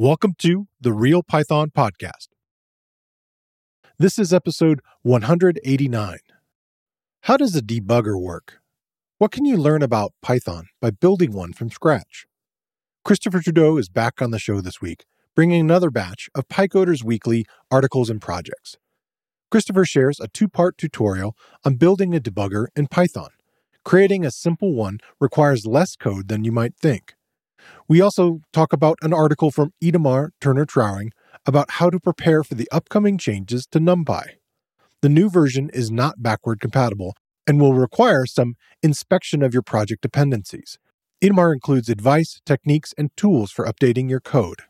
Welcome to the Real Python Podcast. This is episode 189. How does a debugger work? What can you learn about Python by building one from scratch? Christopher Trudeau is back on the show this week, bringing another batch of PyCoders Weekly articles and projects. Christopher shares a two part tutorial on building a debugger in Python. Creating a simple one requires less code than you might think. We also talk about an article from Itamar Turner Trauring about how to prepare for the upcoming changes to NumPy. The new version is not backward compatible and will require some inspection of your project dependencies. Itamar includes advice, techniques, and tools for updating your code.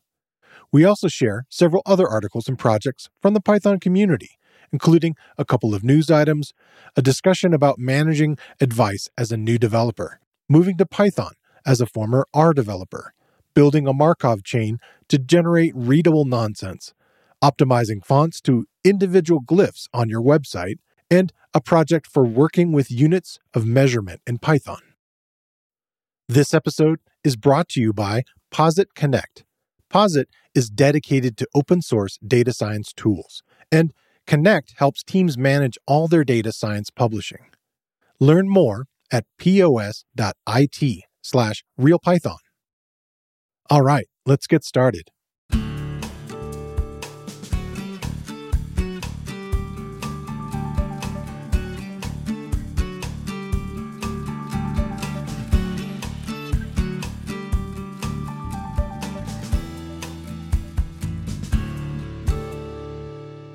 We also share several other articles and projects from the Python community, including a couple of news items, a discussion about managing advice as a new developer, moving to Python, as a former R developer, building a Markov chain to generate readable nonsense, optimizing fonts to individual glyphs on your website, and a project for working with units of measurement in Python. This episode is brought to you by Posit Connect. Posit is dedicated to open source data science tools, and Connect helps teams manage all their data science publishing. Learn more at pos.it slash realpython. All right, let's get started.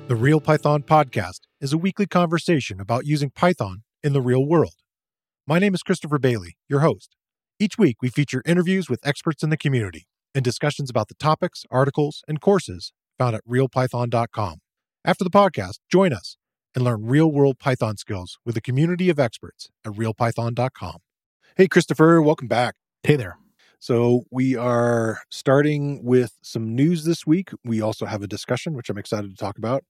The Real Python podcast is a weekly conversation about using Python in the real world. My name is Christopher Bailey, your host. Each week, we feature interviews with experts in the community and discussions about the topics, articles, and courses found at realpython.com. After the podcast, join us and learn real world Python skills with a community of experts at realpython.com. Hey, Christopher, welcome back. Hey there. So, we are starting with some news this week. We also have a discussion, which I'm excited to talk about.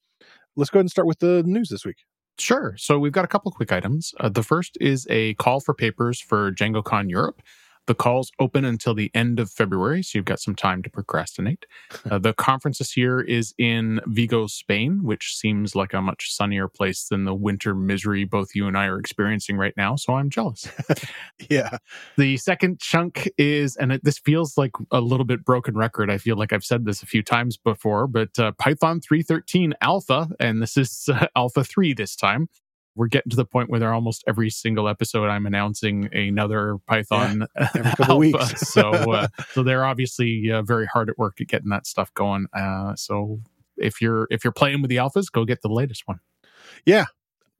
Let's go ahead and start with the news this week. Sure. So we've got a couple quick items. Uh, the first is a call for papers for DjangoCon Europe. The call's open until the end of February, so you've got some time to procrastinate. Uh, the conference this year is in Vigo, Spain, which seems like a much sunnier place than the winter misery both you and I are experiencing right now. So I'm jealous. yeah. The second chunk is, and it, this feels like a little bit broken record. I feel like I've said this a few times before, but uh, Python 3.13 Alpha, and this is uh, Alpha 3 this time, we're getting to the point where they're almost every single episode I'm announcing another Python yeah, every couple weeks. so uh, so they're obviously uh, very hard at work at getting that stuff going. Uh, so if you're if you're playing with the alphas, go get the latest one. Yeah.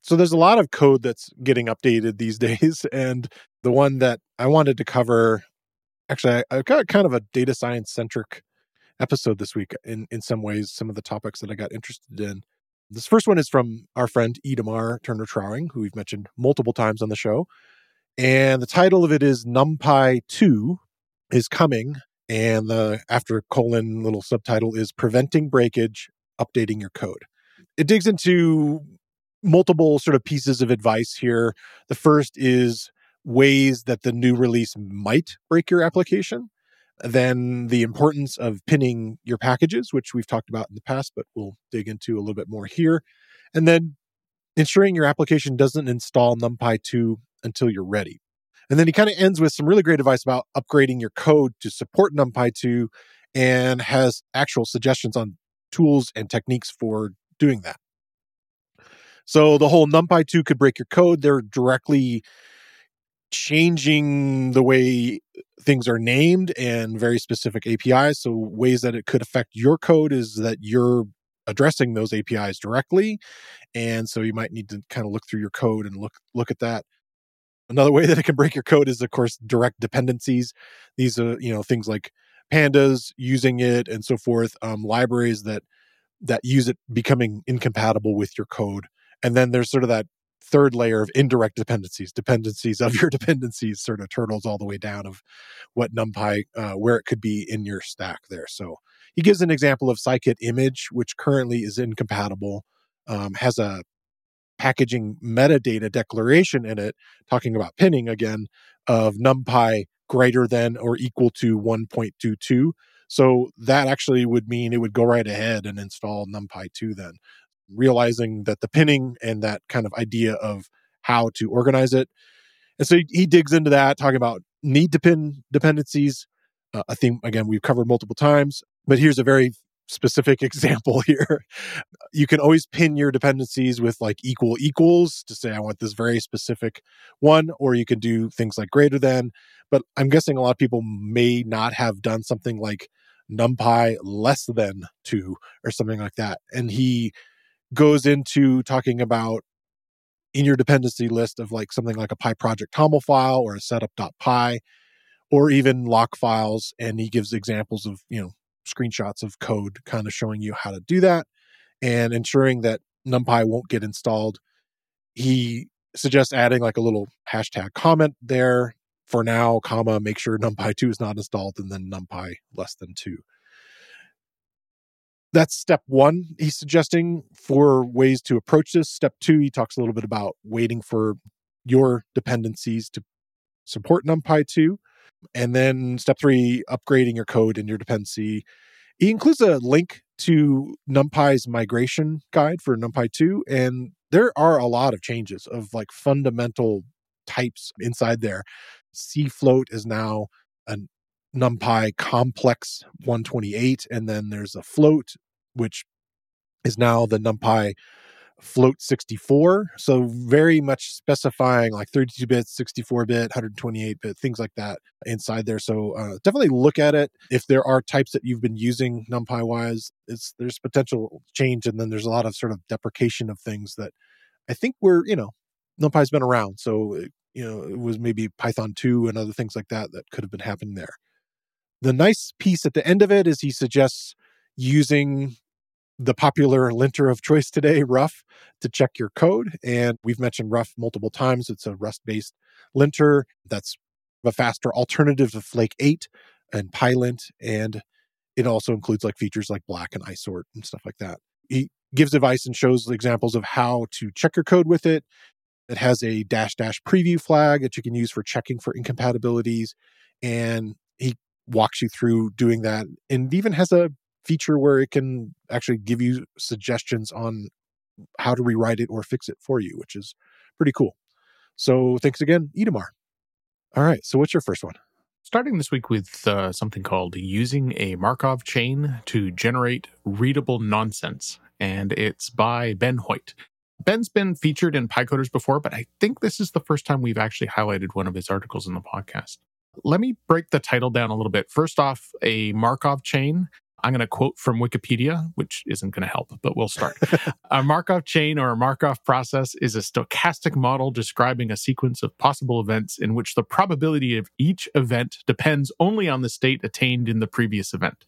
So there's a lot of code that's getting updated these days, and the one that I wanted to cover, actually, I, I got kind of a data science centric episode this week in in some ways. Some of the topics that I got interested in this first one is from our friend Itamar Turner Trauring, who we've mentioned multiple times on the show. And the title of it is NumPy 2 is coming. And the after colon little subtitle is Preventing Breakage, Updating Your Code. It digs into multiple sort of pieces of advice here. The first is ways that the new release might break your application. Then the importance of pinning your packages, which we've talked about in the past, but we'll dig into a little bit more here. And then ensuring your application doesn't install NumPy 2 until you're ready. And then he kind of ends with some really great advice about upgrading your code to support NumPy 2 and has actual suggestions on tools and techniques for doing that. So the whole NumPy 2 could break your code. They're directly changing the way things are named and very specific APIs. So, ways that it could affect your code is that you're addressing those APIs directly. And so you might need to kind of look through your code and look look at that. Another way that it can break your code is of course direct dependencies. These are, you know, things like pandas using it and so forth, um, libraries that that use it becoming incompatible with your code. And then there's sort of that third layer of indirect dependencies, dependencies of your dependencies, sort of turtles all the way down of what NumPy, uh, where it could be in your stack there. So he gives an example of scikit image, which currently is incompatible, um, has a packaging metadata declaration in it, talking about pinning again, of NumPy greater than or equal to 1.22. So that actually would mean it would go right ahead and install NumPy 2 then, realizing that the pinning and that kind of idea of how to organize it. And so he, he digs into that, talking about need to pin dependencies, uh, a theme, again, we've covered multiple times, but here's a very specific example here. You can always pin your dependencies with like equal equals to say, I want this very specific one, or you can do things like greater than. But I'm guessing a lot of people may not have done something like numpy less than two or something like that. And he goes into talking about in your dependency list of like something like a PyProject TOML file or a setup.py or even lock files. And he gives examples of, you know, screenshots of code kind of showing you how to do that and ensuring that NumPy won't get installed. He suggests adding like a little hashtag comment there for now, comma, make sure NumPy 2 is not installed and then NumPy less than 2. That's step one, he's suggesting for ways to approach this. Step two, he talks a little bit about waiting for your dependencies to support NumPy 2. And then step three, upgrading your code and your dependency. He includes a link to NumPy's migration guide for NumPy 2. And there are a lot of changes of like fundamental types inside there. CFloat is now a NumPy complex 128. And then there's a float, which is now the NumPy float 64 so very much specifying like 32 bit 64 bit 128 bit things like that inside there. So uh, definitely look at it. If there are types that you've been using numpy wise it's there's potential change and then there's a lot of sort of deprecation of things that i think we're you know numpy's been around. So it, you know it was maybe python 2 and other things like that that could have been happening there. The nice piece at the end of it is he suggests using the popular linter of choice today, Ruff, to check your code. And we've mentioned Ruff multiple times. It's a Rust based linter that's a faster alternative to Flake 8 and Pylint. And it also includes like features like Black and ISORT and stuff like that. He gives advice and shows examples of how to check your code with it. It has a dash dash preview flag that you can use for checking for incompatibilities. And he walks you through doing that and even has a feature where it can actually give you suggestions on how to rewrite it or fix it for you, which is pretty cool. So thanks again, Itamar. All right. So what's your first one? Starting this week with uh, something called using a Markov chain to generate readable nonsense. And it's by Ben Hoyt. Ben's been featured in PyCoders before, but I think this is the first time we've actually highlighted one of his articles in the podcast. Let me break the title down a little bit. First off, a Markov chain I'm going to quote from Wikipedia, which isn't going to help, but we'll start. a Markov chain or a Markov process is a stochastic model describing a sequence of possible events in which the probability of each event depends only on the state attained in the previous event.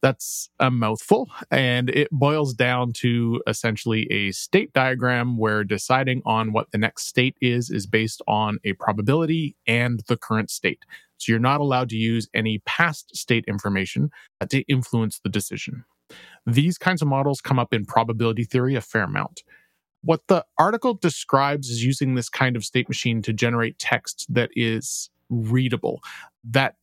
That's a mouthful, and it boils down to essentially a state diagram where deciding on what the next state is is based on a probability and the current state. So you're not allowed to use any past state information to influence the decision. These kinds of models come up in probability theory a fair amount. What the article describes is using this kind of state machine to generate text that is readable. That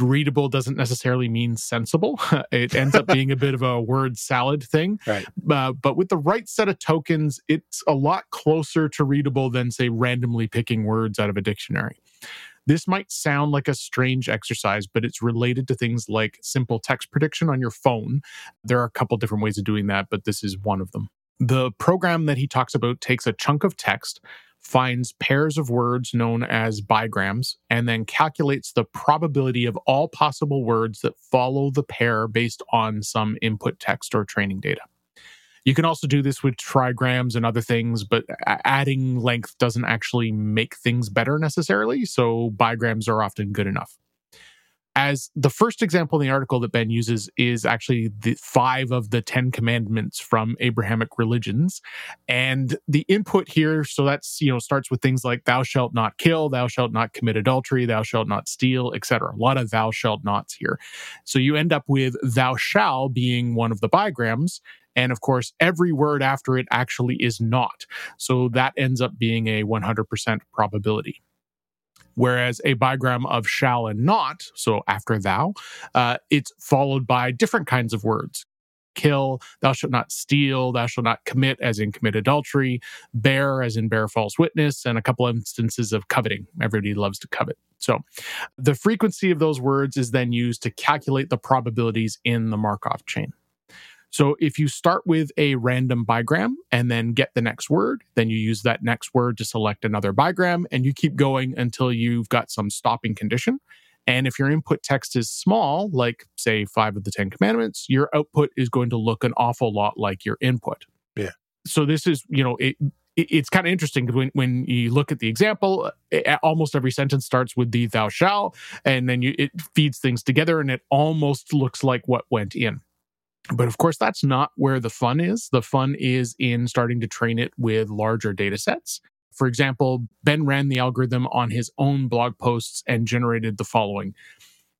readable doesn't necessarily mean sensible. it ends up being a bit of a word salad thing. Right. Uh, but with the right set of tokens, it's a lot closer to readable than, say, randomly picking words out of a dictionary. This might sound like a strange exercise, but it's related to things like simple text prediction on your phone. There are a couple different ways of doing that, but this is one of them. The program that he talks about takes a chunk of text, finds pairs of words known as bigrams, and then calculates the probability of all possible words that follow the pair based on some input text or training data. You can also do this with trigrams and other things, but adding length doesn't actually make things better necessarily. So bigrams are often good enough. As the first example in the article that Ben uses is actually the five of the 10 commandments from Abrahamic religions. And the input here, so that's, you know, starts with things like thou shalt not kill, thou shalt not commit adultery, thou shalt not steal, etc. A lot of thou shalt nots here. So you end up with thou shall being one of the bigrams and of course, every word after it actually is not. So that ends up being a 100% probability. Whereas a bigram of shall and not, so after thou, uh, it's followed by different kinds of words kill, thou shalt not steal, thou shalt not commit, as in commit adultery, bear, as in bear false witness, and a couple instances of coveting. Everybody loves to covet. So the frequency of those words is then used to calculate the probabilities in the Markov chain. So if you start with a random bigram and then get the next word, then you use that next word to select another bigram and you keep going until you've got some stopping condition. And if your input text is small, like say five of the 10 commandments, your output is going to look an awful lot like your input. Yeah. So this is, you know, it, it's kind of interesting because when, when you look at the example, it, almost every sentence starts with the thou shall, and then you, it feeds things together and it almost looks like what went in. But of course, that's not where the fun is. The fun is in starting to train it with larger data sets. For example, Ben ran the algorithm on his own blog posts and generated the following.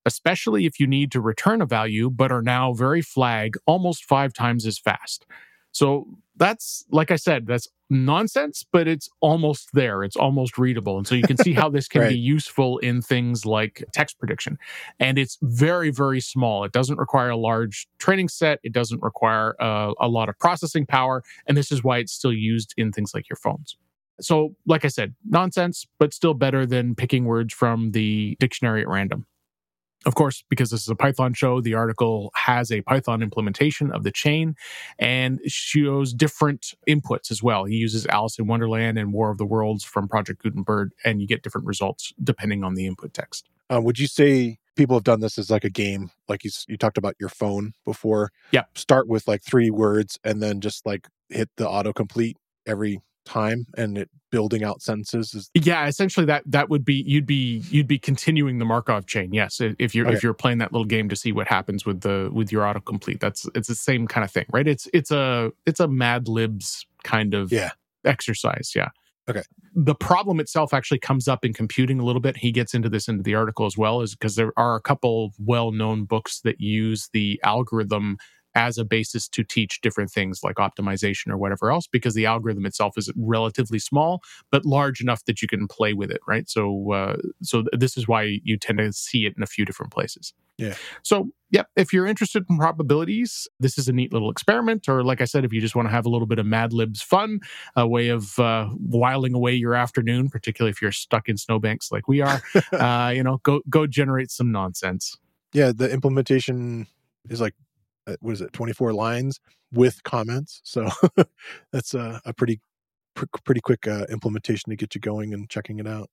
Especially if you need to return a value, but are now very flag almost five times as fast. So that's, like I said, that's nonsense, but it's almost there. It's almost readable. And so you can see how this can right. be useful in things like text prediction. And it's very, very small. It doesn't require a large training set, it doesn't require uh, a lot of processing power. And this is why it's still used in things like your phones. So, like I said, nonsense, but still better than picking words from the dictionary at random. Of course, because this is a Python show, the article has a Python implementation of the chain and shows different inputs as well. He uses Alice in Wonderland and War of the Worlds from Project Gutenberg, and you get different results depending on the input text. Uh, would you say people have done this as like a game? Like you, you talked about your phone before. Yeah. Start with like three words and then just like hit the autocomplete every time and it building out sentences is yeah essentially that that would be you'd be you'd be continuing the markov chain yes if you're okay. if you're playing that little game to see what happens with the with your autocomplete that's it's the same kind of thing right? It's it's a it's a mad libs kind of yeah. exercise yeah. Okay. The problem itself actually comes up in computing a little bit he gets into this into the article as well is because there are a couple well-known books that use the algorithm as a basis to teach different things like optimization or whatever else because the algorithm itself is relatively small but large enough that you can play with it right? So uh, so this is why you tend to see it in a few different places. Yeah. So yeah if you're interested in probabilities this is a neat little experiment or like i said if you just want to have a little bit of mad libs fun a way of uh, whiling away your afternoon particularly if you're stuck in snowbanks like we are uh, you know go go generate some nonsense. Yeah the implementation is like what is it 24 lines with comments so that's a, a pretty pr- pretty quick uh, implementation to get you going and checking it out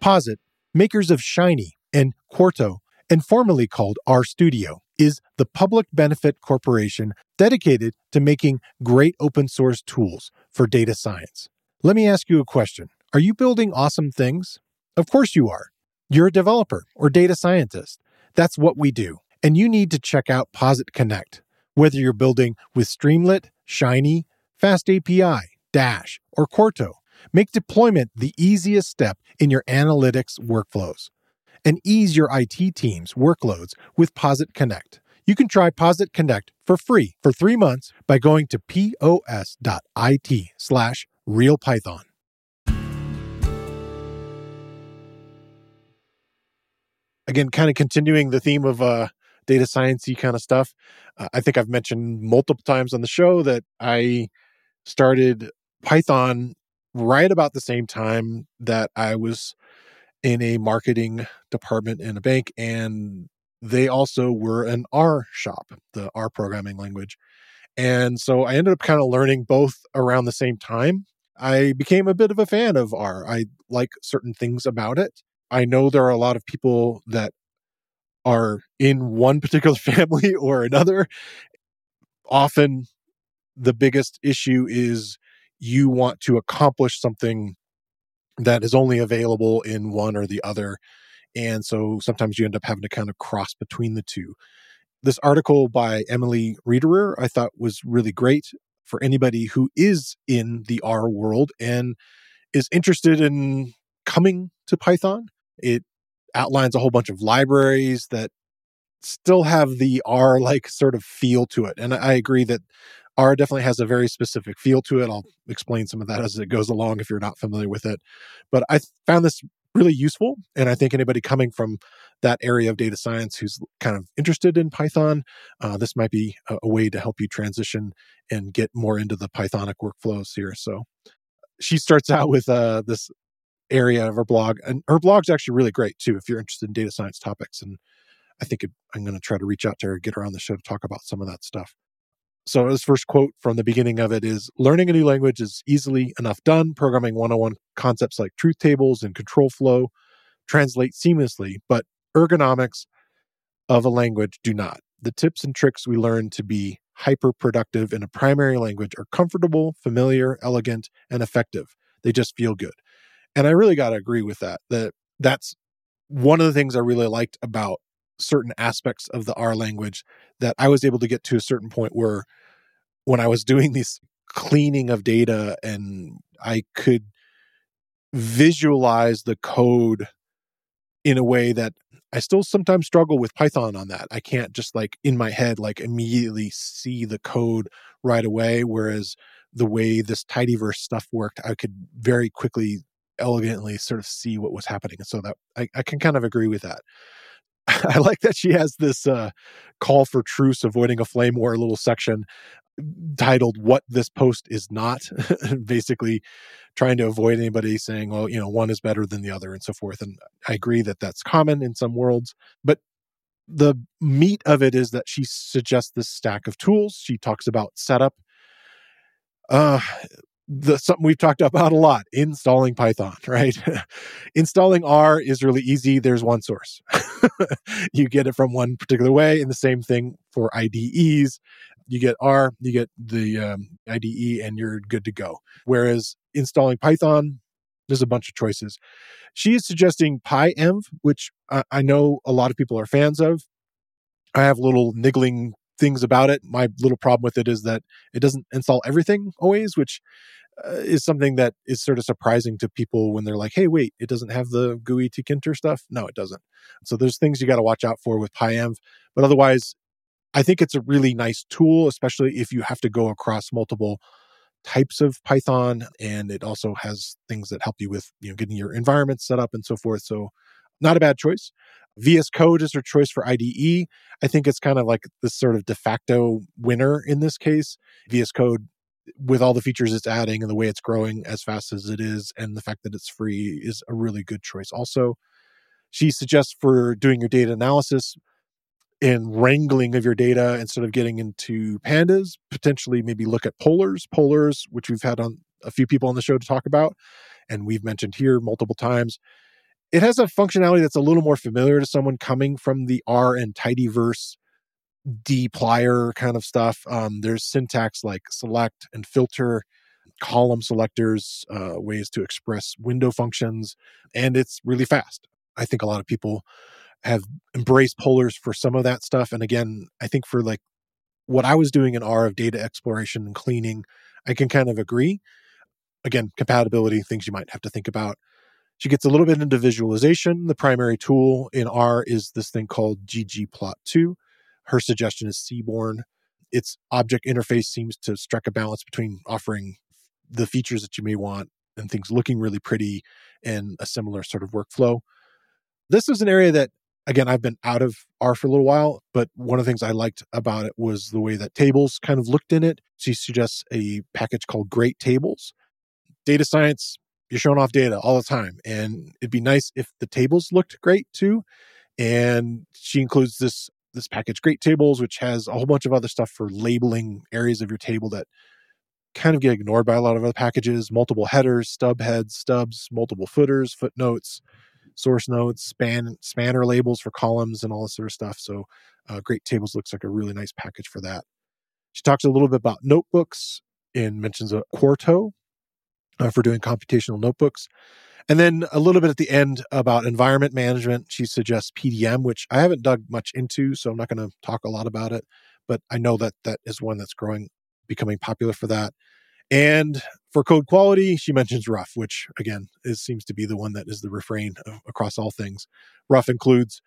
posit makers of shiny and quarto and formerly called RStudio, is the public benefit corporation dedicated to making great open source tools for data science. Let me ask you a question Are you building awesome things? Of course you are. You're a developer or data scientist. That's what we do. And you need to check out Posit Connect, whether you're building with Streamlit, Shiny, FastAPI, Dash, or Quarto. Make deployment the easiest step in your analytics workflows. And ease your IT team's workloads with Posit Connect. You can try Posit Connect for free for three months by going to pos.it slash realpython. Again, kind of continuing the theme of uh, data sciencey kind of stuff. Uh, I think I've mentioned multiple times on the show that I started Python right about the same time that I was in a marketing department in a bank, and they also were an R shop, the R programming language. And so I ended up kind of learning both around the same time. I became a bit of a fan of R. I like certain things about it. I know there are a lot of people that are in one particular family or another. Often the biggest issue is you want to accomplish something that is only available in one or the other. And so sometimes you end up having to kind of cross between the two. This article by Emily Riederer I thought was really great for anybody who is in the R world and is interested in coming to Python. It outlines a whole bunch of libraries that still have the R like sort of feel to it. And I agree that R definitely has a very specific feel to it. I'll explain some of that as it goes along if you're not familiar with it. But I found this really useful. And I think anybody coming from that area of data science who's kind of interested in Python, uh, this might be a, a, way to help you transition and get more into the Pythonic workflows here. So she starts out with uh, this area of her blog, and her blog's actually really great too if you're interested in data science topics. And I think it, I'm going to try to reach out to her, get her on the show to talk about some of that stuff. So his first quote from the beginning of it is learning a new language is easily enough done. Programming 101 concepts like truth tables and control flow translate seamlessly, but ergonomics of a language do not. The tips and tricks we learn to be hyper productive in a primary language are comfortable, familiar, elegant, and effective. They just feel good. And I really got to agree with that. That that's one of the things I really liked about certain aspects of the R language that I was able to get to a certain point where when I was doing this cleaning of data and I could visualize the code in a way that I still sometimes struggle with Python on that. I can't just like in my head like immediately see the code right away whereas the way this tidyverse stuff worked I could very quickly elegantly sort of see what was happening. So that I, I can kind of agree with that. I like that she has this uh, call for truce, avoiding a flame war little section titled "What This Post Is Not," basically trying to avoid anybody saying, "Well, you know, one is better than the other," and so forth. And I agree that that's common in some worlds, but the meat of it is that she suggests this stack of tools. She talks about setup. Uh, the something we've talked about a lot installing python right? Installing r is really easy. There's one source. You get it from one particular way and the same thing for ides you get r you get the um, ide and you're good to go. Whereas installing python there's a bunch of choices. She is suggesting pyenv which I, I know a lot of people are fans of. I have little niggling things about it. My little problem with it is that it doesn't install everything always, which uh, is something that is sort of surprising to people when they're like, "Hey, wait, it doesn't have the GUI tkinter stuff." No, it doesn't. So there's things you got to watch out for with PyEnv, but otherwise, I think it's a really nice tool, especially if you have to go across multiple types of Python, and it also has things that help you with you know getting your environment set up and so forth. So, not a bad choice. VS Code is her choice for IDE. I think it's kind of like this sort of de facto winner in this case. VS Code with all the features it's adding and the way it's growing as fast as it is, and the fact that it's free is a really good choice. Also, she suggests for doing your data analysis and wrangling of your data instead of getting into pandas, potentially maybe look at polars, polars, which we've had on a few people on the show to talk about, and we've mentioned here multiple times. It has a functionality that's a little more familiar to someone coming from the R and tidyverse dplyr kind of stuff. Um, there's syntax like select and filter, column selectors, uh, ways to express window functions, and it's really fast. I think a lot of people have embraced polars for some of that stuff. And again, I think for like what I was doing in R of data exploration and cleaning, I can kind of agree. Again, compatibility, things you might have to think about. She gets a little bit into visualization. The primary tool in R is this thing called ggplot2 her suggestion is Seaborn. Its object interface seems to strike a balance between offering the features that you may want and things looking really pretty and a similar sort of workflow. This is an area that, again, I've been out of R for a little while, but one of the things I liked about it was the way that tables kind of looked in it. She suggests a package called Great Tables. Data science, you're showing off data all the time, and it'd be nice if the tables looked great too. And she includes this this package great tables which has a whole bunch of other stuff for labeling areas of your table that kind of get ignored by a lot of other packages. Multiple headers stub heads stubs multiple footers footnotes source notes span spanner labels for columns and all this sort of stuff. So uh, great tables looks like a really nice package for that. She talks a little bit about notebooks and mentions a quarto uh, for doing computational notebooks and then a little bit at the end about environment management. She suggests PDM, which I haven't dug much into, so I'm not going to talk a lot about it. But I know that that is one that's growing, becoming popular for that. And for code quality, she mentions Ruff, which again is, seems to be the one that is the refrain of, across all things. Ruff includes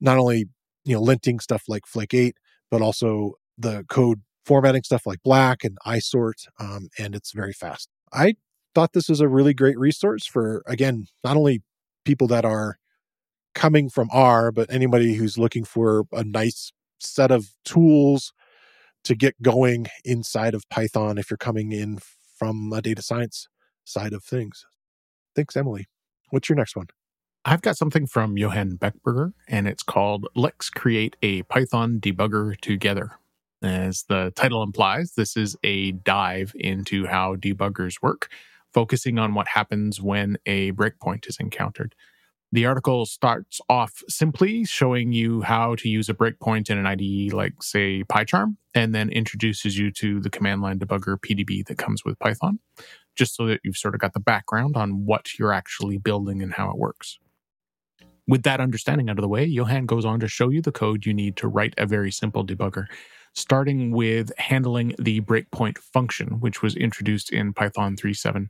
not only you know linting stuff like Flake 8, but also the code formatting stuff like black and isort, um, and it's very fast. I thought this was a really great resource for, again, not only people that are coming from R, but anybody who's looking for a nice set of tools to get going inside of Python if you're coming in from a data science side of things. Thanks, Emily. What's your next one? I've got something from Johan Bechberger, and it's called Let's Create a Python Debugger Together. As the title implies, this is a dive into how debuggers work, focusing on what happens when a breakpoint is encountered. The article starts off simply showing you how to use a breakpoint in an IDE like, say, PyCharm, and then introduces you to the command line debugger PDB that comes with Python, just so that you've sort of got the background on what you're actually building and how it works. With that understanding out of the way, Johan goes on to show you the code you need to write a very simple debugger, starting with handling the breakpoint function, which was introduced in Python 3.7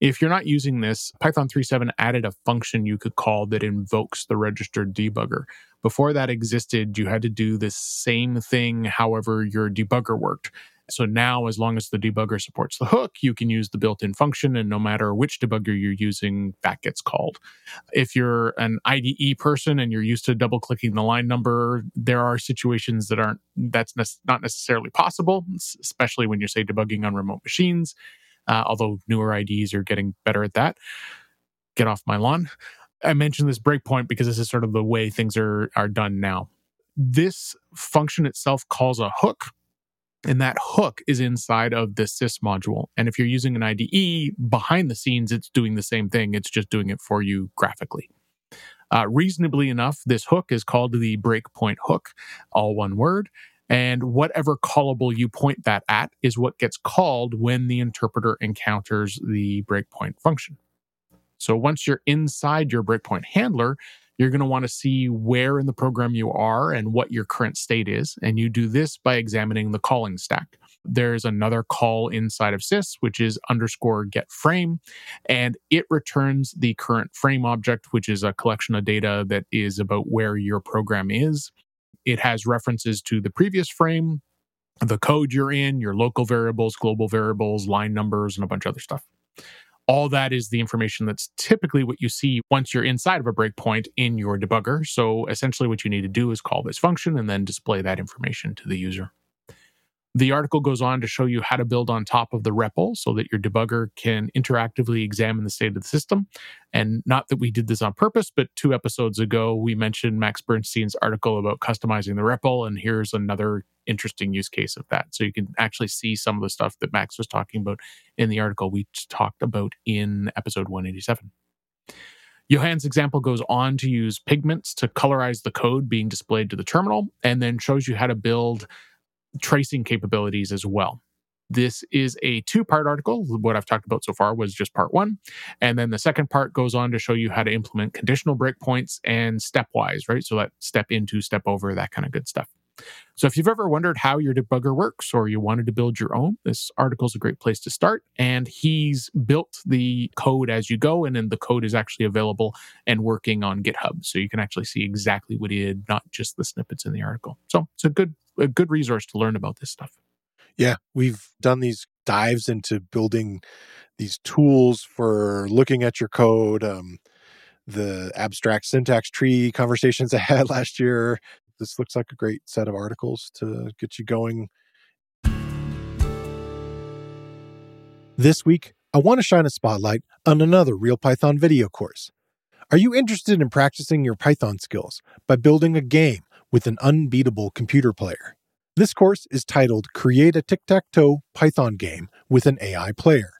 if you're not using this, Python 3.7 added a function you could call that invokes the registered debugger. Before that existed, you had to do the same thing, however, your debugger worked. So now, as long as the debugger supports the hook, you can use the built in function, and no matter which debugger you're using, that gets called. If you're an IDE person and you're used to double clicking the line number, there are situations that aren't, that's ne- not necessarily possible, especially when you're, say, debugging on remote machines uh, although newer IDs are getting better at that. Get off my lawn. I mentioned this breakpoint because this is sort of the way things are are done now. This function itself calls a hook, and that hook is inside of the sys module. And if you're using an IDE behind the scenes, it's doing the same thing. It's just doing it for you graphically. Uh, reasonably enough, this hook is called the breakpoint hook, all one word. And whatever callable you point that at is what gets called when the interpreter encounters the breakpoint function. So once you're inside your breakpoint handler, you're going to want to see where in the program you are and what your current state is. And you do this by examining the calling stack. There's another call inside of sys, which is underscore get frame, and it returns the current frame object, which is a collection of data that is about where your program is. It has references to the previous frame, the code you're in, your local variables, global variables, line numbers, and a bunch of other stuff. All that is the information that's typically what you see once you're inside of a breakpoint in your debugger. So essentially, what you need to do is call this function and then display that information to the user. The article goes on to show you how to build on top of the REPL so that your debugger can interactively examine the state of the system. And not that we did this on purpose, but two episodes ago, we mentioned Max Bernstein's article about customizing the REPL. And here's another interesting use case of that. So you can actually see some of the stuff that Max was talking about in the article we talked about in episode 187. Johan's example goes on to use Pygments to colorize the code being displayed to the terminal and then shows you how to build tracing capabilities as well. This is a two part article. What I've talked about so far was just part one. And then the second part goes on to show you how to implement conditional breakpoints and stepwise, right? So that step into, step over, that kind of good stuff. So if you've ever wondered how your debugger works or you wanted to build your own, this article is a great place to start. And he's built the code as you go, and then the code is actually available and working on GitHub. So you can actually see exactly what he did, not just the snippets in the article. So it's a good a good resource to learn about this stuff. Yeah, we've done these dives into building these tools for looking at your code. Um, the abstract syntax tree conversations I had last year, this looks like a great set of articles to get you going. This week, I want to shine a spotlight on another Real Python video course. Are you interested in practicing your Python skills by building a game with an unbeatable computer player? This course is titled Create a Tic Tac Toe Python Game with an AI Player,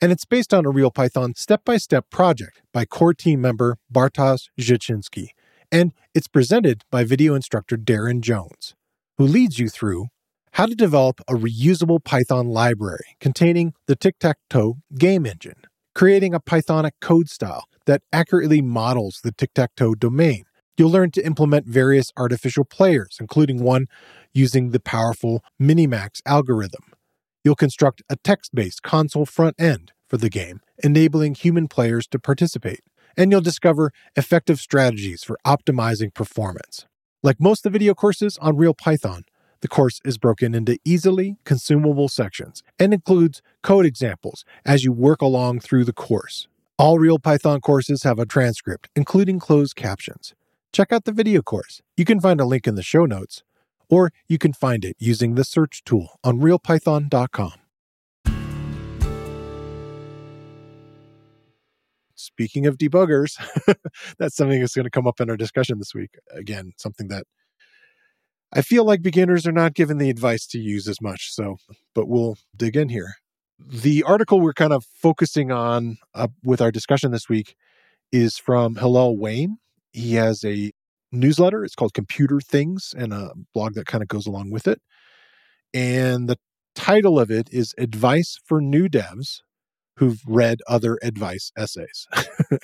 and it's based on a Real Python step by step project by core team member Bartosz Zaczyński and it's presented by video instructor Darren Jones, who leads you through how to develop a reusable Python library containing the tic tac toe game engine, creating a Pythonic code style that accurately models the tic tac toe domain. You'll learn to implement various artificial players, including one using the powerful Minimax algorithm. You'll construct a text based console front end for the game, enabling human players to participate and you'll discover effective strategies for optimizing performance. Like most of the video courses on Real Python, The course is broken into easily consumable sections and includes code examples as you work along through the course. All Real Python courses have a transcript, including closed captions. Check out the video course. You can find a link in the show notes, or you can find it using the search tool on realpython.com. Speaking of debuggers, that's something that's going to come up in our discussion this week. Again, something that I feel like beginners are not given the advice to use as much. So, but we'll dig in here. The article we're kind of focusing on uh, with our discussion this week is from Hillel Wayne. He has a newsletter. It's called Computer Things and a blog that kind of goes along with it. And the title of it is Advice for New Devs Who've Read Other Advice Essays.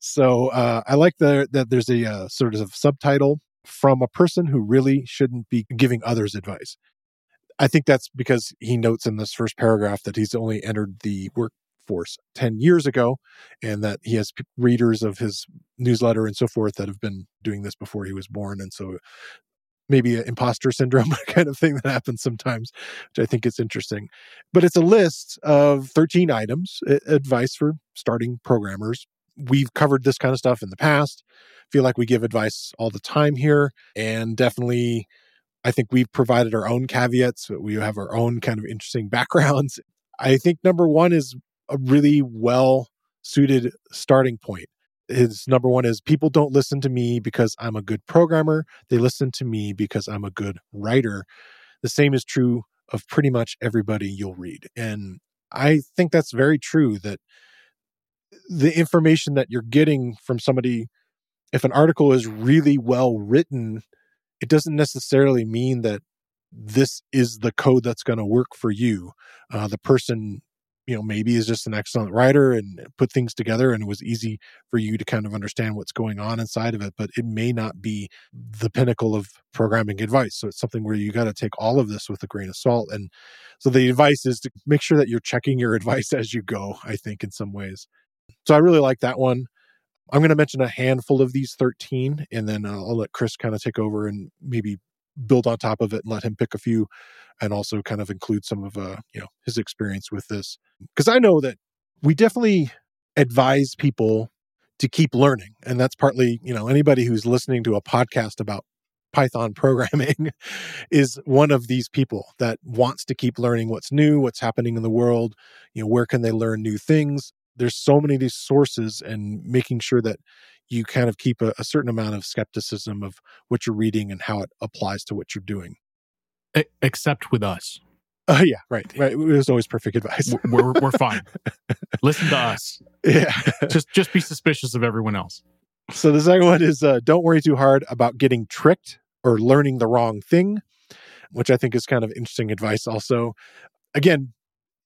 so uh, I like the, that there's a uh, sort of subtitle from a person who really shouldn't be giving others advice. I think that's because he notes in this first paragraph that he's only entered the workforce 10 years ago and that he has readers of his newsletter and so forth that have been doing this before he was born. And so maybe an imposter syndrome kind of thing that happens sometimes, which I think is interesting. But it's a list of 13 items, advice for starting programmers. We've covered this kind of stuff in the past. Feel like we give advice all the time here and definitely I think we've provided our own caveats. But we have our own kind of interesting backgrounds. I think number one is a really well suited starting point. His number one is people don't listen to me because I'm a good programmer. They listen to me because I'm a good writer. The same is true of pretty much everybody you'll read. And I think that's very true that the information that you're getting from somebody, if an article is really well written, it doesn't necessarily mean that this is the code that's going to work for you. Uh, the person, you know, maybe is just an excellent writer and put things together, and it was easy for you to kind of understand what's going on inside of it. But it may not be the pinnacle of programming advice. So it's something where you got to take all of this with a grain of salt. And so the advice is to make sure that you're checking your advice as you go. I think in some ways. So I really like that one. I'm going to mention a handful of these 13, and then I'll let Chris kind of take over and maybe build on top of it and let him pick a few, and also kind of include some of uh, you know his experience with this. Because I know that we definitely advise people to keep learning, and that's partly you know anybody who's listening to a podcast about Python programming is one of these people that wants to keep learning what's new, what's happening in the world, you know, where can they learn new things? There's so many of these sources and making sure that you kind of keep a, a, certain amount of skepticism of what you're reading and how it applies to what you're doing. Except with us. Oh uh, yeah, right, right. It was always perfect advice. we're we're fine. Listen to us. Yeah. just just be suspicious of everyone else. So the second one is uh, don't worry too hard about getting tricked or learning the wrong thing, which I think is kind of interesting advice. Also, again,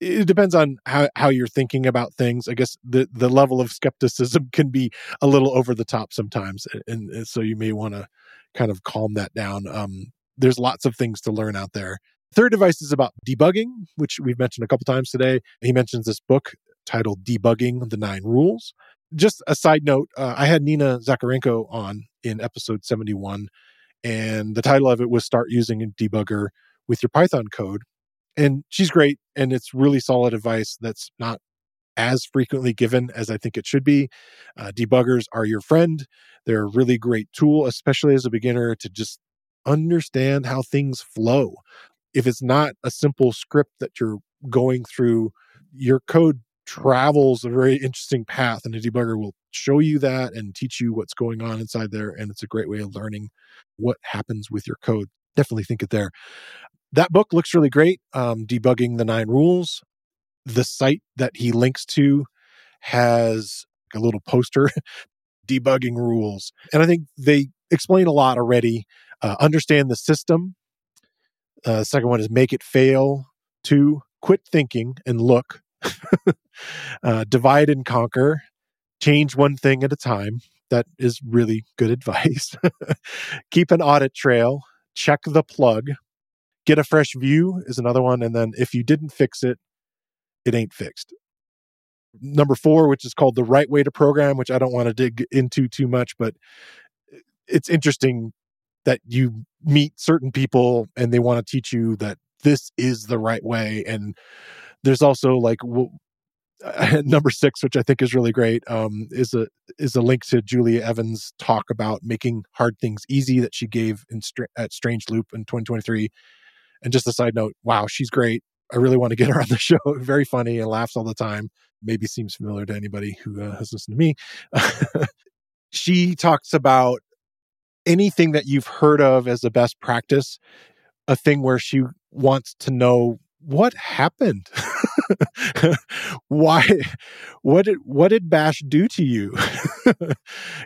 it depends on how, how you're thinking about things. I guess the, the level of skepticism can be a little over the top sometimes. And, and so you may want to kind of calm that down. Um, there's lots of things to learn out there. Third device is about debugging, which we've mentioned a couple times today. He mentions this book titled Debugging the Nine Rules. Just a side note, uh, I had Nina Zakharenko on in episode 71, and the title of it was Start Using a Debugger with Your Python Code and she's great and it's really solid advice that's not as frequently given as I think it should be. Uh, debuggers are your friend. They're a really great tool, especially as a beginner, to just understand how things flow. If it's not a simple script that you're going through, your code travels a very interesting path, and a debugger will show you that and teach you what's going on inside there. And it's a great way of learning what happens with your code. Definitely think it there that book looks really great. Um, debugging the nine rules. The site that he links to has a little poster debugging rules. And I think they explain a lot already. Uh, understand the system. Uh, second one is make it fail. Two, quit thinking and look. uh, divide and conquer. Change one thing at a time. That is really good advice. Keep an audit trail. Check the plug. Get a fresh view is another one. And then if you didn't fix it, it ain't fixed. Number four, which is called the right way to program, which I don't want to dig into too much, but it's interesting that you meet certain people and they want to teach you that this is the right way and there's also like w- number six which i think is really great um, is a is a link to julia evans talk about making hard things easy that she gave in at strange loop in 2023 and just a side note wow she's great. I really want to get her on the show. Very funny and laughs all the time. Maybe seems familiar to anybody who uh, has listened to me. She talks about anything that you've heard of as a best practice a thing where she wants to know what happened why what did what did bash do to you?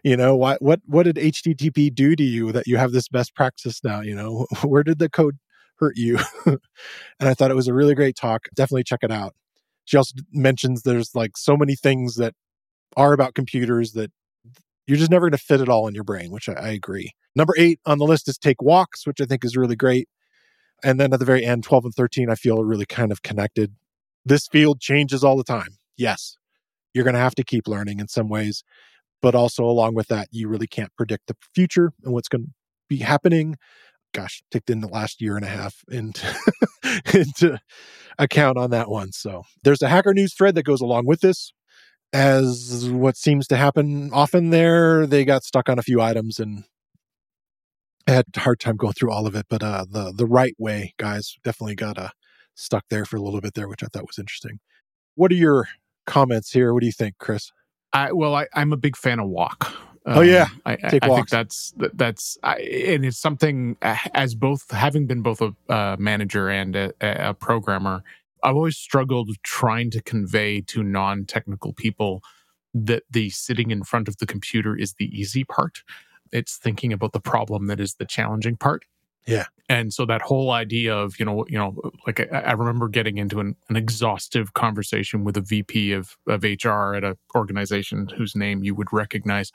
You know why what what did http do to you that you have this best practice now you know? Where did the code hurt you? And i thought it was a really great talk. Definitely check it out. She also mentions there's like so many things that are about computers that you're just never going to fit it all in your brain which I, I agree. Number eight on the list is take walks which i think is really great. And then at the very end 12 and 13 i feel really kind of connected this field changes all the time. Yes you're going to have to keep learning in some ways but also along with that you really can't predict the future and what's going to be happening. Gosh ticked in the last year and a half into, into account on that one. So there's a hacker news thread that goes along with this. As what seems to happen often there they got stuck on a few items and I had a hard time going through all of it, but uh, the the right way, guys, definitely got uh, stuck there for a little bit there, which I thought was interesting. What are your comments here? What do you think, Chris? I, well, I, am a big fan of walk. Um, oh yeah, um, I, I, I think that's that's I, and it's something as both having been both a uh, manager and a, a programmer. I've always struggled trying to convey to non-technical people that the sitting in front of the computer is the easy part it's thinking about the problem that is the challenging part. Yeah. And so that whole idea of, you know, you know, like I, I remember getting into an, an, exhaustive conversation with a VP of, of HR at an organization whose name you would recognize.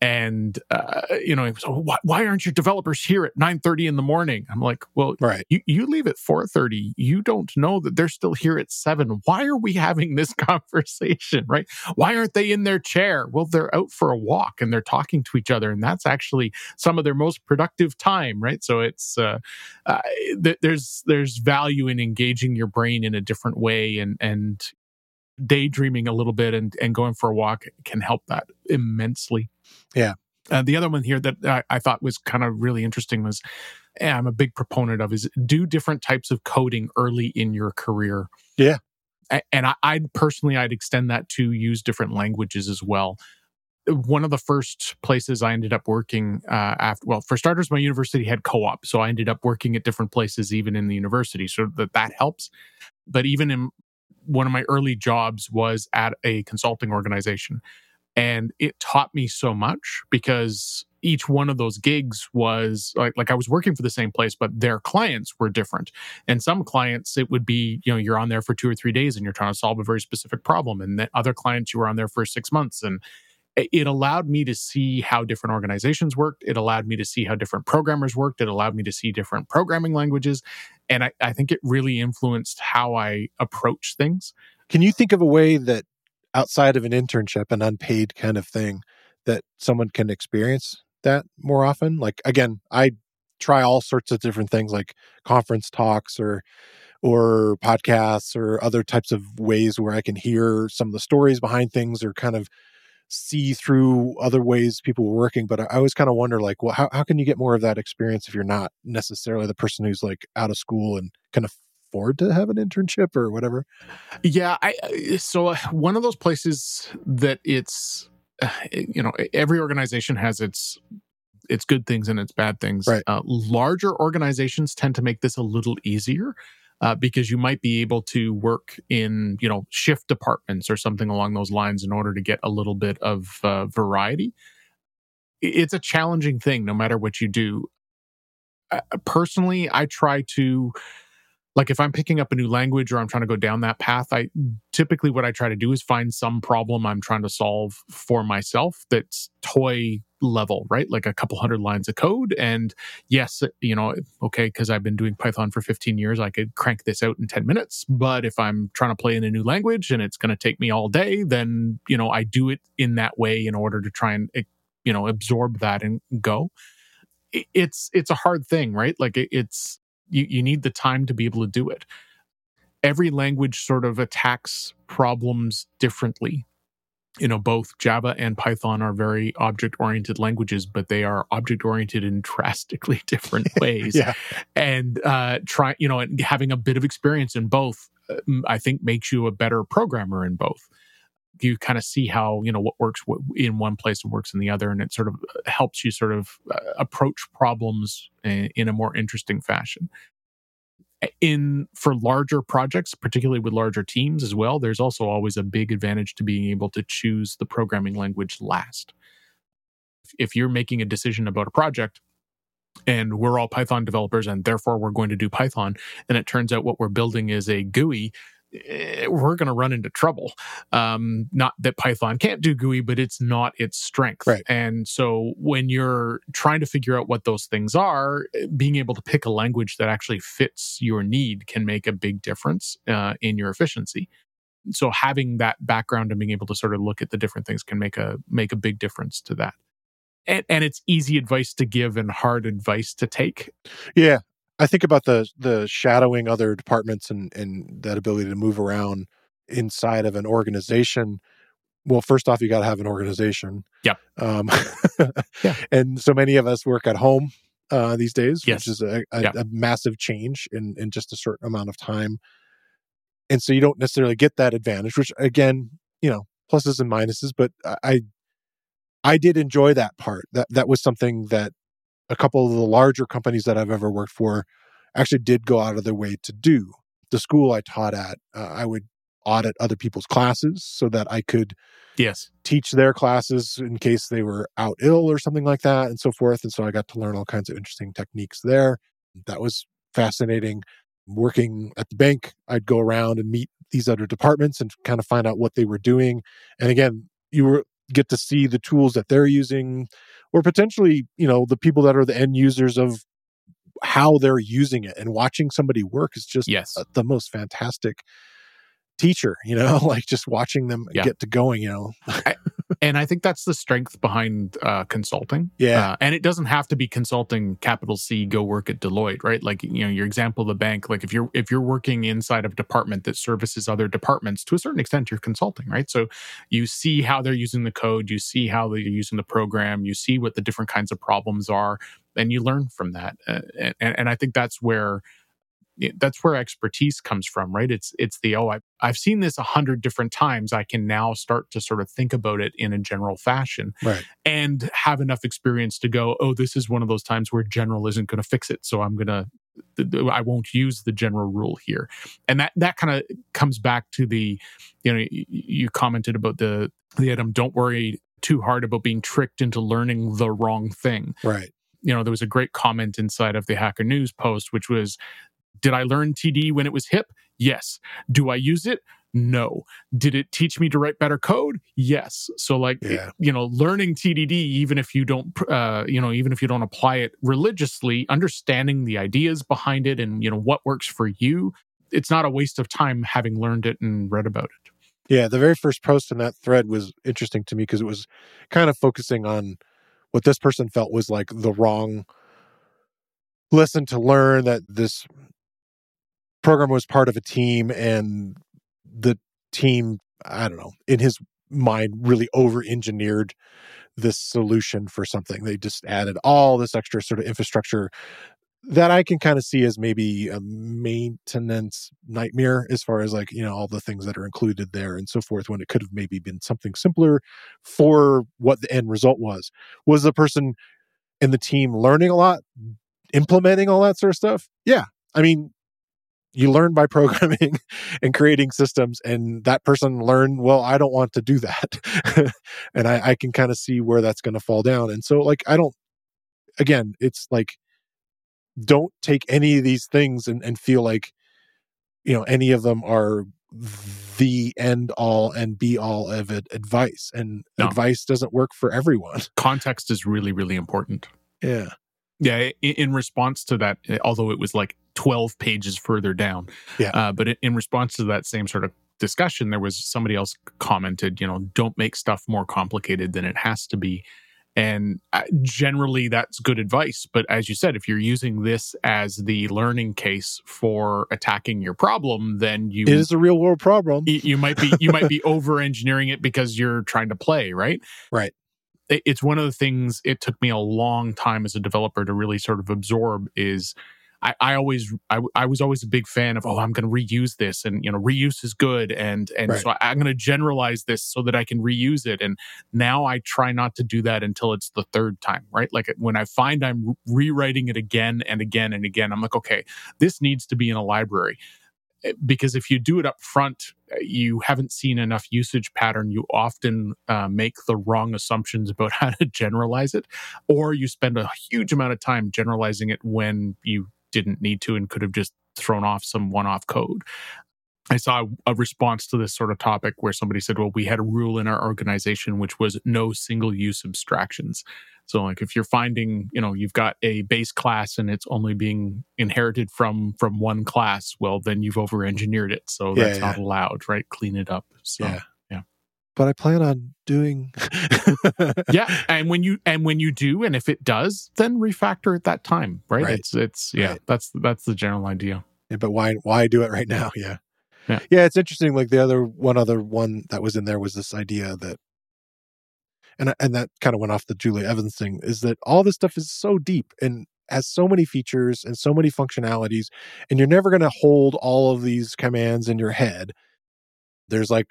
And, uh, you know, so why, why, aren't your developers here at 930 in the morning? I'm like, well, right. you, you leave at 430. You don't know that they're still here at seven. Why are we having this conversation? Right. Why aren't they in their chair? Well, they're out for a walk and they're talking to each other. And that's actually some of their most productive time. Right. So it's, uh, uh, th- there's there's value in engaging your brain in a different way and and daydreaming a little bit and and going for a walk can help that immensely. Yeah. Uh, the other one here that I, I thought was kind of really interesting was I'm a big proponent of is do different types of coding early in your career. Yeah. And I, personally, I'd extend that to use different languages as well one of the first places I ended up working uh, after, well, for starters, my university had co op. So I ended up working at different places, even in the university. So that, that helps. But even in one of my early jobs was at a consulting organization. And it taught me so much because each one of those gigs was like, like I was working for the same place, but their clients were different. And some clients, it would be, you know, you're on there for two or three days and you're trying to solve a very specific problem. And then other clients, you were on there for six months and it allowed me to see how different organizations worked. It allowed me to see how different programmers worked. It allowed me to see different programming languages. And I, I think it really influenced how I approach things. Can you think of a way that outside of an internship, an unpaid kind of thing, that someone can experience that more often? Like, again, I try all sorts of different things like conference talks or or podcasts or other types of ways where I can hear some of the stories behind things or kind of see through other ways people were working but i always kind of wonder like well how, how can you get more of that experience if you're not necessarily the person who's like out of school and can afford to have an internship or whatever yeah i so uh, one of those places that it's uh, you know every organization has its its good things and its bad things right. Uh, larger organizations tend to make this a little easier uh, because you might be able to work in you know shift departments or something along those lines in order to get a little bit of uh, variety. It's a challenging thing no matter what you do. Uh, personally i try to like if i'm picking up a new language or i'm trying to go down that path i typically what i try to do is find some problem i'm trying to solve for myself that's toy level right? Like a couple hundred lines of code and yes you know okay because i've been doing python for 15 years i could crank this out in 10 minutes. But if i'm trying to play in a new language and it's going to take me all day then you know i do it in that way in order to try and eh, you know absorb that and go. It's it's a hard thing, right? Like it, it's you you need the time to be able to do it. Every language sort of attacks problems differently. You know, both Java and Python are very object oriented languages, but they are object oriented in drastically different ways. yeah. And uh, try, you know, and having a bit of experience in both, uh, I think makes you a better programmer in both you kind of see how you know what works in one place and works in the other and it sort of uh, helps you sort of uh, approach problems in a more interesting fashion. In for larger projects particularly with larger teams as well there's also always a big advantage to being able to choose the programming language last. If you're making a decision about a project and we're all python developers and therefore we're going to do python and it turns out what we're building is a gui we're going to run into trouble. Um, not that Python can't do GUI, but it's not its strength. Right. And so when you're trying to figure out what those things are, eh, being able to pick a language that actually fits your need can make a big difference uh, in your efficiency. So having that background and being able to sort of look at the different things can make a make a big difference to that. And, and it's easy advice to give and hard advice to take. Yeah, I think about the the shadowing other departments and and that ability to move around inside of an organization. Well, first off, you got to have an organization. Yeah. Um, yeah. And so many of us work at home uh, these days, yes. which is a, a, yeah. a massive change in in just a certain amount of time. And so you don't necessarily get that advantage, which again, you know, pluses and minuses. But I I did enjoy that part. That that was something that a couple of the larger companies that I've ever worked for actually did go out of their way to do. The school I taught at, uh, I would audit other people's classes so that I could yes. teach their classes in case they were out ill or something like that and so forth and so I got to learn all kinds of interesting techniques there. That was fascinating. Working at the bank I'd go around and meet these other departments and kind of find out what they were doing. And again you were get to see the tools that they're using or potentially you know the people that are the end users of how they're using it and watching somebody work is just yes. a, the most fantastic teacher you know like just watching them yeah. get to going you know I, and i think that's the strength behind uh, consulting. Yeah. Uh, and it doesn't have to be consulting capital c go work at deloitte right? Like you know your example of the bank like if you're if you're working inside of a department that services other departments to a certain extent you're consulting right? So you see how they're using the code you see how they're using the program you see what the different kinds of problems are and you learn from that. Uh, and, and i think that's where that's where expertise comes from right it's it's the oh I, i've seen this a hundred different times i can now start to sort of think about it in a general fashion right and have enough experience to go oh this is one of those times where general isn't going to fix it so i'm going to I won't use the general rule here, and that that kind of comes back to the, you know, you commented about the the item. Don't worry too hard about being tricked into learning the wrong thing. right you know, there was a great comment inside of the Hacker News post, which was did I learn TD when it was hip? Yes. Do I use it? No. Did it teach me to write better code? Yes. So like yeah. you know, learning TDD even if you don't uh you know, even if you don't apply it religiously, understanding the ideas behind it and you know what works for you, it's not a waste of time having learned it and read about it. Yeah, the very first post in that thread was interesting to me because it was kind of focusing on what this person felt was like the wrong lesson to learn that this program was part of a team and the team i don't know in his mind really over engineered this solution for something. They just added all this extra sort of infrastructure that i can kind of see as maybe a maintenance nightmare as far as like you know all the things that are included there and so forth when it could have maybe been something simpler for what the end result was. Was the person in the team learning a lot implementing all that sort of stuff? Yeah. I mean you learn by programming and creating systems and that person learned well i don't want to do that and i, I can kind of see where that's going to fall down and so like i don't again it's like don't take any of these things and, and feel like you know any of them are the end all and be all of it advice and No. advice doesn't work for everyone Context is really really important. yeah Yeah, in response to that, eh, although it was like 12 pages further down, Yeah. uh, but in response to that same sort of discussion, there was somebody else commented, you know, don't make stuff more complicated than it has to be. And uh, generally, that's good advice. But as you said, if you're using this as the learning case for attacking your problem, then you it is a real world problem. You might be you might be over engineering it because you're trying to play, right? Right. It's one of the things it took me a long time as a developer to really sort of absorb is I, I always I, I was always a big fan of oh I'm going to reuse this and you know reuse is good and and right. so I'm going to generalize this so that I can reuse it and now I try not to do that until it's the third time right like when I find I'm rewriting it again and again and again I'm like okay this needs to be in a library eh, because if you do it up front eh, you haven't seen enough usage pattern you often uh, make the wrong assumptions about how to generalize it or you spend a huge amount of time generalizing it when you didn't need to and could have just thrown off some one off code. I saw a response to this sort of topic where somebody said, Well, we had a rule in our organization which was no single use abstractions. So like if you're finding, you know, you've got a base class and it's only being inherited from from one class, well then you've over engineered it. So yeah, that's yeah. not allowed, right? Clean it up. So yeah but I plan on doing. yeah, and when you and when you do, and if it does, then refactor at that time, right? right. It's it's yeah, right. that's that's the general idea. Yeah, but why why do it right now? Yeah. yeah, yeah, it's interesting. Like the other one, other one that was in there was this idea that, and and that kind of went off the Julia Evans thing. Is that all this stuff is so deep and has so many features and so many functionalities, and you're never going to hold all of these commands in your head. There's like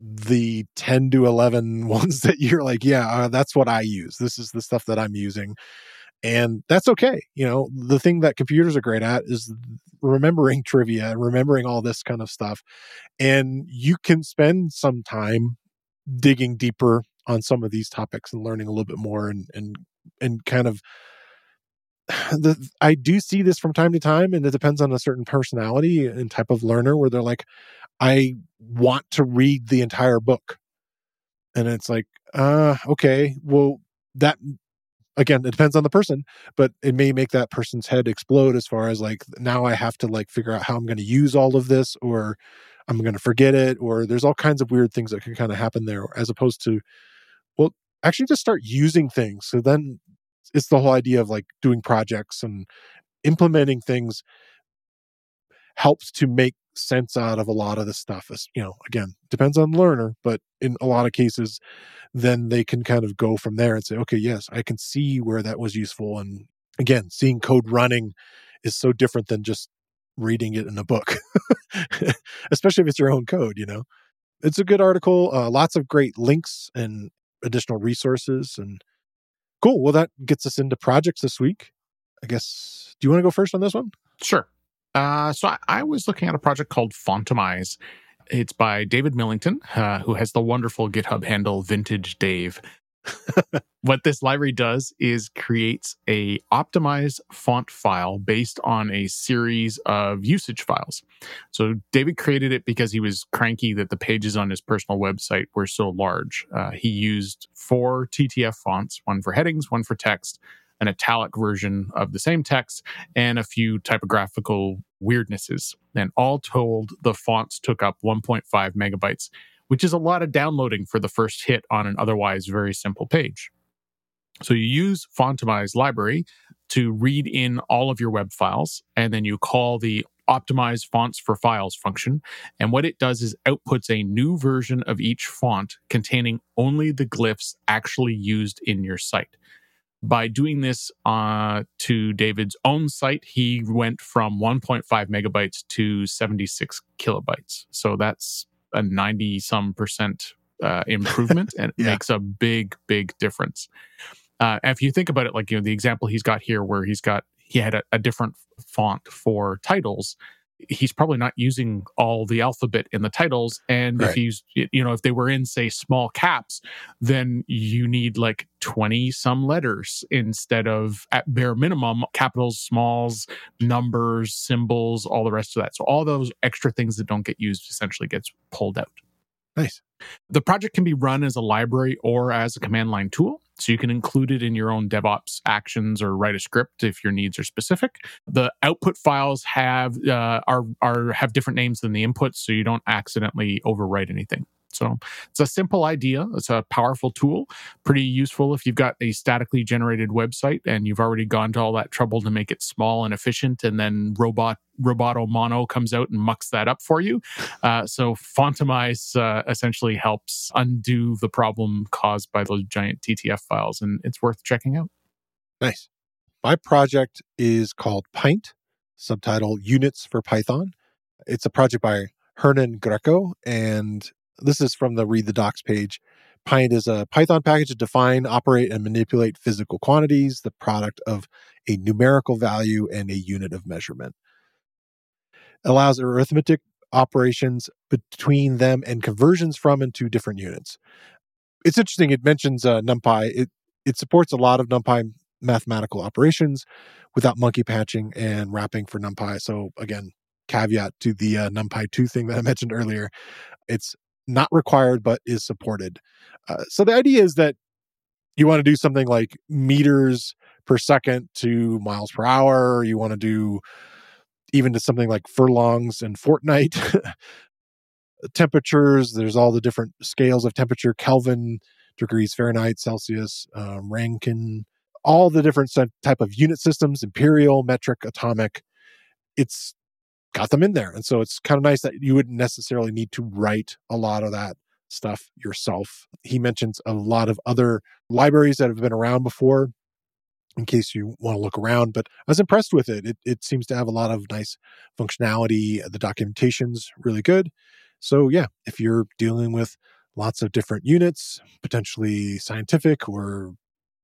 the 10 to 11 ones that you're like, yeah, uh, that's what I use. This is the stuff that I'm using. And that's okay. You know, the thing that computers are great at is remembering trivia, remembering all this kind of stuff. And you can spend some time digging deeper on some of these topics and learning a little bit more and and and kind of the I do see this from time to time and it depends on a certain personality and type of learner where they're like I want to read the entire book. And it's like, uh, okay, well, that again, it depends on the person, but it may make that person's head explode as far as like, now I have to like figure out how I'm going to use all of this or I'm going to forget it, or there's all kinds of weird things that can kind of happen there, as opposed to, well, actually just start using things. So then it's the whole idea of like doing projects and implementing things helps to make sense out of a lot of the stuff is you know again depends on the learner but in a lot of cases then they can kind of go from there and say okay yes i can see where that was useful and again seeing code running is so different than just reading it in a book especially if it's your own code you know? It's a good article uh, lots of great links and additional resources and cool well that gets us into projects this week. I guess do you want to go first on this one? Sure uh, so I, I, was looking at a project called Fontimize. It's by David Millington, uh, who has the wonderful GitHub handle Vintage Dave. what this library does is creates a optimized font file based on a series of usage files. So David created it because he was cranky that the pages on his personal website were so large. Uh, he used four TTF fonts, one for headings, one for text, an italic version of the same text, and a few typographical weirdnesses. And all told, the fonts took up 1.5 megabytes, which is a lot of downloading for the first hit on an otherwise very simple page. So you use Fontimize library to read in all of your web files, and then you call the optimize fonts for files function. And what it does is outputs a new version of each font containing only the glyphs actually used in your site by doing this uh, to David's own site, he went from 1.5 megabytes to 76 kilobytes. So that's a 90 some percent uh, improvement and it makes a big, big difference. Uh, if you think about it, like, you know, the example he's got here where he's got, he had a, a different font for titles he's probably not using all the alphabet in the titles and right. if he's you know if they were in say small caps then you need like 20 some letters instead of at bare minimum capitals smalls numbers symbols all the rest of that. So all those extra things that don't get used essentially gets pulled out. Nice. The project can be run as a library or as a command line tool so you can include it in your own DevOps actions or write a script if your needs are specific. The output files have uh, are are have different names than the inputs, so you don't accidentally overwrite anything. So it's a simple idea. It's a powerful tool, pretty useful if you've got a statically generated website and you've already gone to all that trouble to make it small and efficient, and then robot Roboto Mono comes out and mucks that up for you. Uh, so Fontimize uh, essentially helps undo the problem caused by those giant TTF files, and it's worth checking out. Nice. My project is called Pint, subtitle Units for Python. It's a project by Hernan Grecco, and this is from the Read the Docs page. Pint is a Python package to define, operate, and manipulate physical quantities, the product of a numerical value and a unit of measurement. Allows arithmetic operations between them and conversions from and to different units. It's interesting. It mentions uh, NumPy. It it supports a lot of NumPy mathematical operations without monkey patching and wrapping for NumPy. So again, caveat to the uh, NumPy two thing that I mentioned earlier. It's not required but is supported. Uh, so the idea is that you want to do something like meters per second to miles per hour. You want to do even to something like furlongs and fortnight. Temperatures, there's all the different scales of temperature Kelvin, degrees Fahrenheit, Celsius, um, Rankine, all the different type of unit systems imperial, metric, atomic. It's got them in there. And so it's kind of nice that you wouldn't necessarily need to write a lot of that stuff yourself. He mentions a lot of other libraries that have been around before in case you want to look around, but I was impressed with it. It, it seems to have a lot of nice functionality. The documentation's really good. So, yeah, if you're dealing with lots of different units, potentially scientific or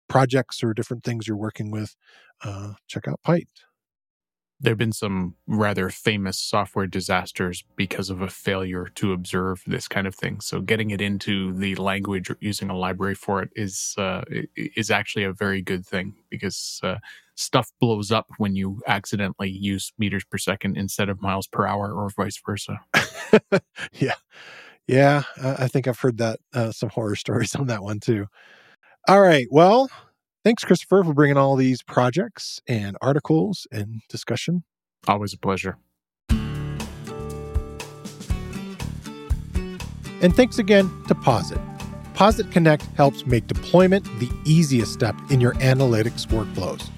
projects or different things you're working with, uh, check out Pint there have been some rather famous software disasters because of a failure to observe this kind of thing. So getting it into the language or using a library for it is uh, is actually a very good thing because uh, stuff blows up when you accidentally use meters per second instead of miles per hour or vice versa. yeah, yeah, I think I've heard that uh, some horror stories on that one too. All right, well, Thanks, Christopher, for bringing all these projects and articles and discussion. Always a pleasure. And thanks again to Posit. Posit Connect helps make deployment the easiest step in your analytics workflows.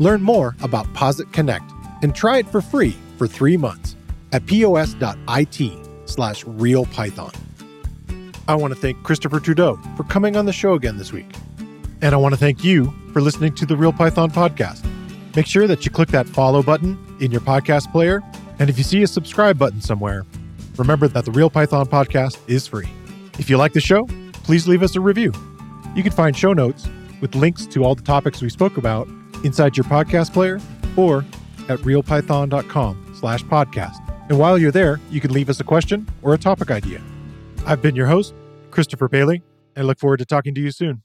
Learn more about Posit Connect and try it for free for three months at pos.it slash realpython. I want to thank Christopher Trudeau for coming on the show again this week. And I want to thank you for listening to the Real Python podcast. Make sure that you click that follow button in your podcast player. And if you see a subscribe button somewhere, remember that the Real Python podcast is free. If you like the show, please leave us a review. You can find show notes with links to all the topics we spoke about inside your podcast player or at realpython.com slash podcast. And while you're there, you can leave us a question or a topic idea. I've been your host, Christopher Bailey, and I look forward to talking to you soon.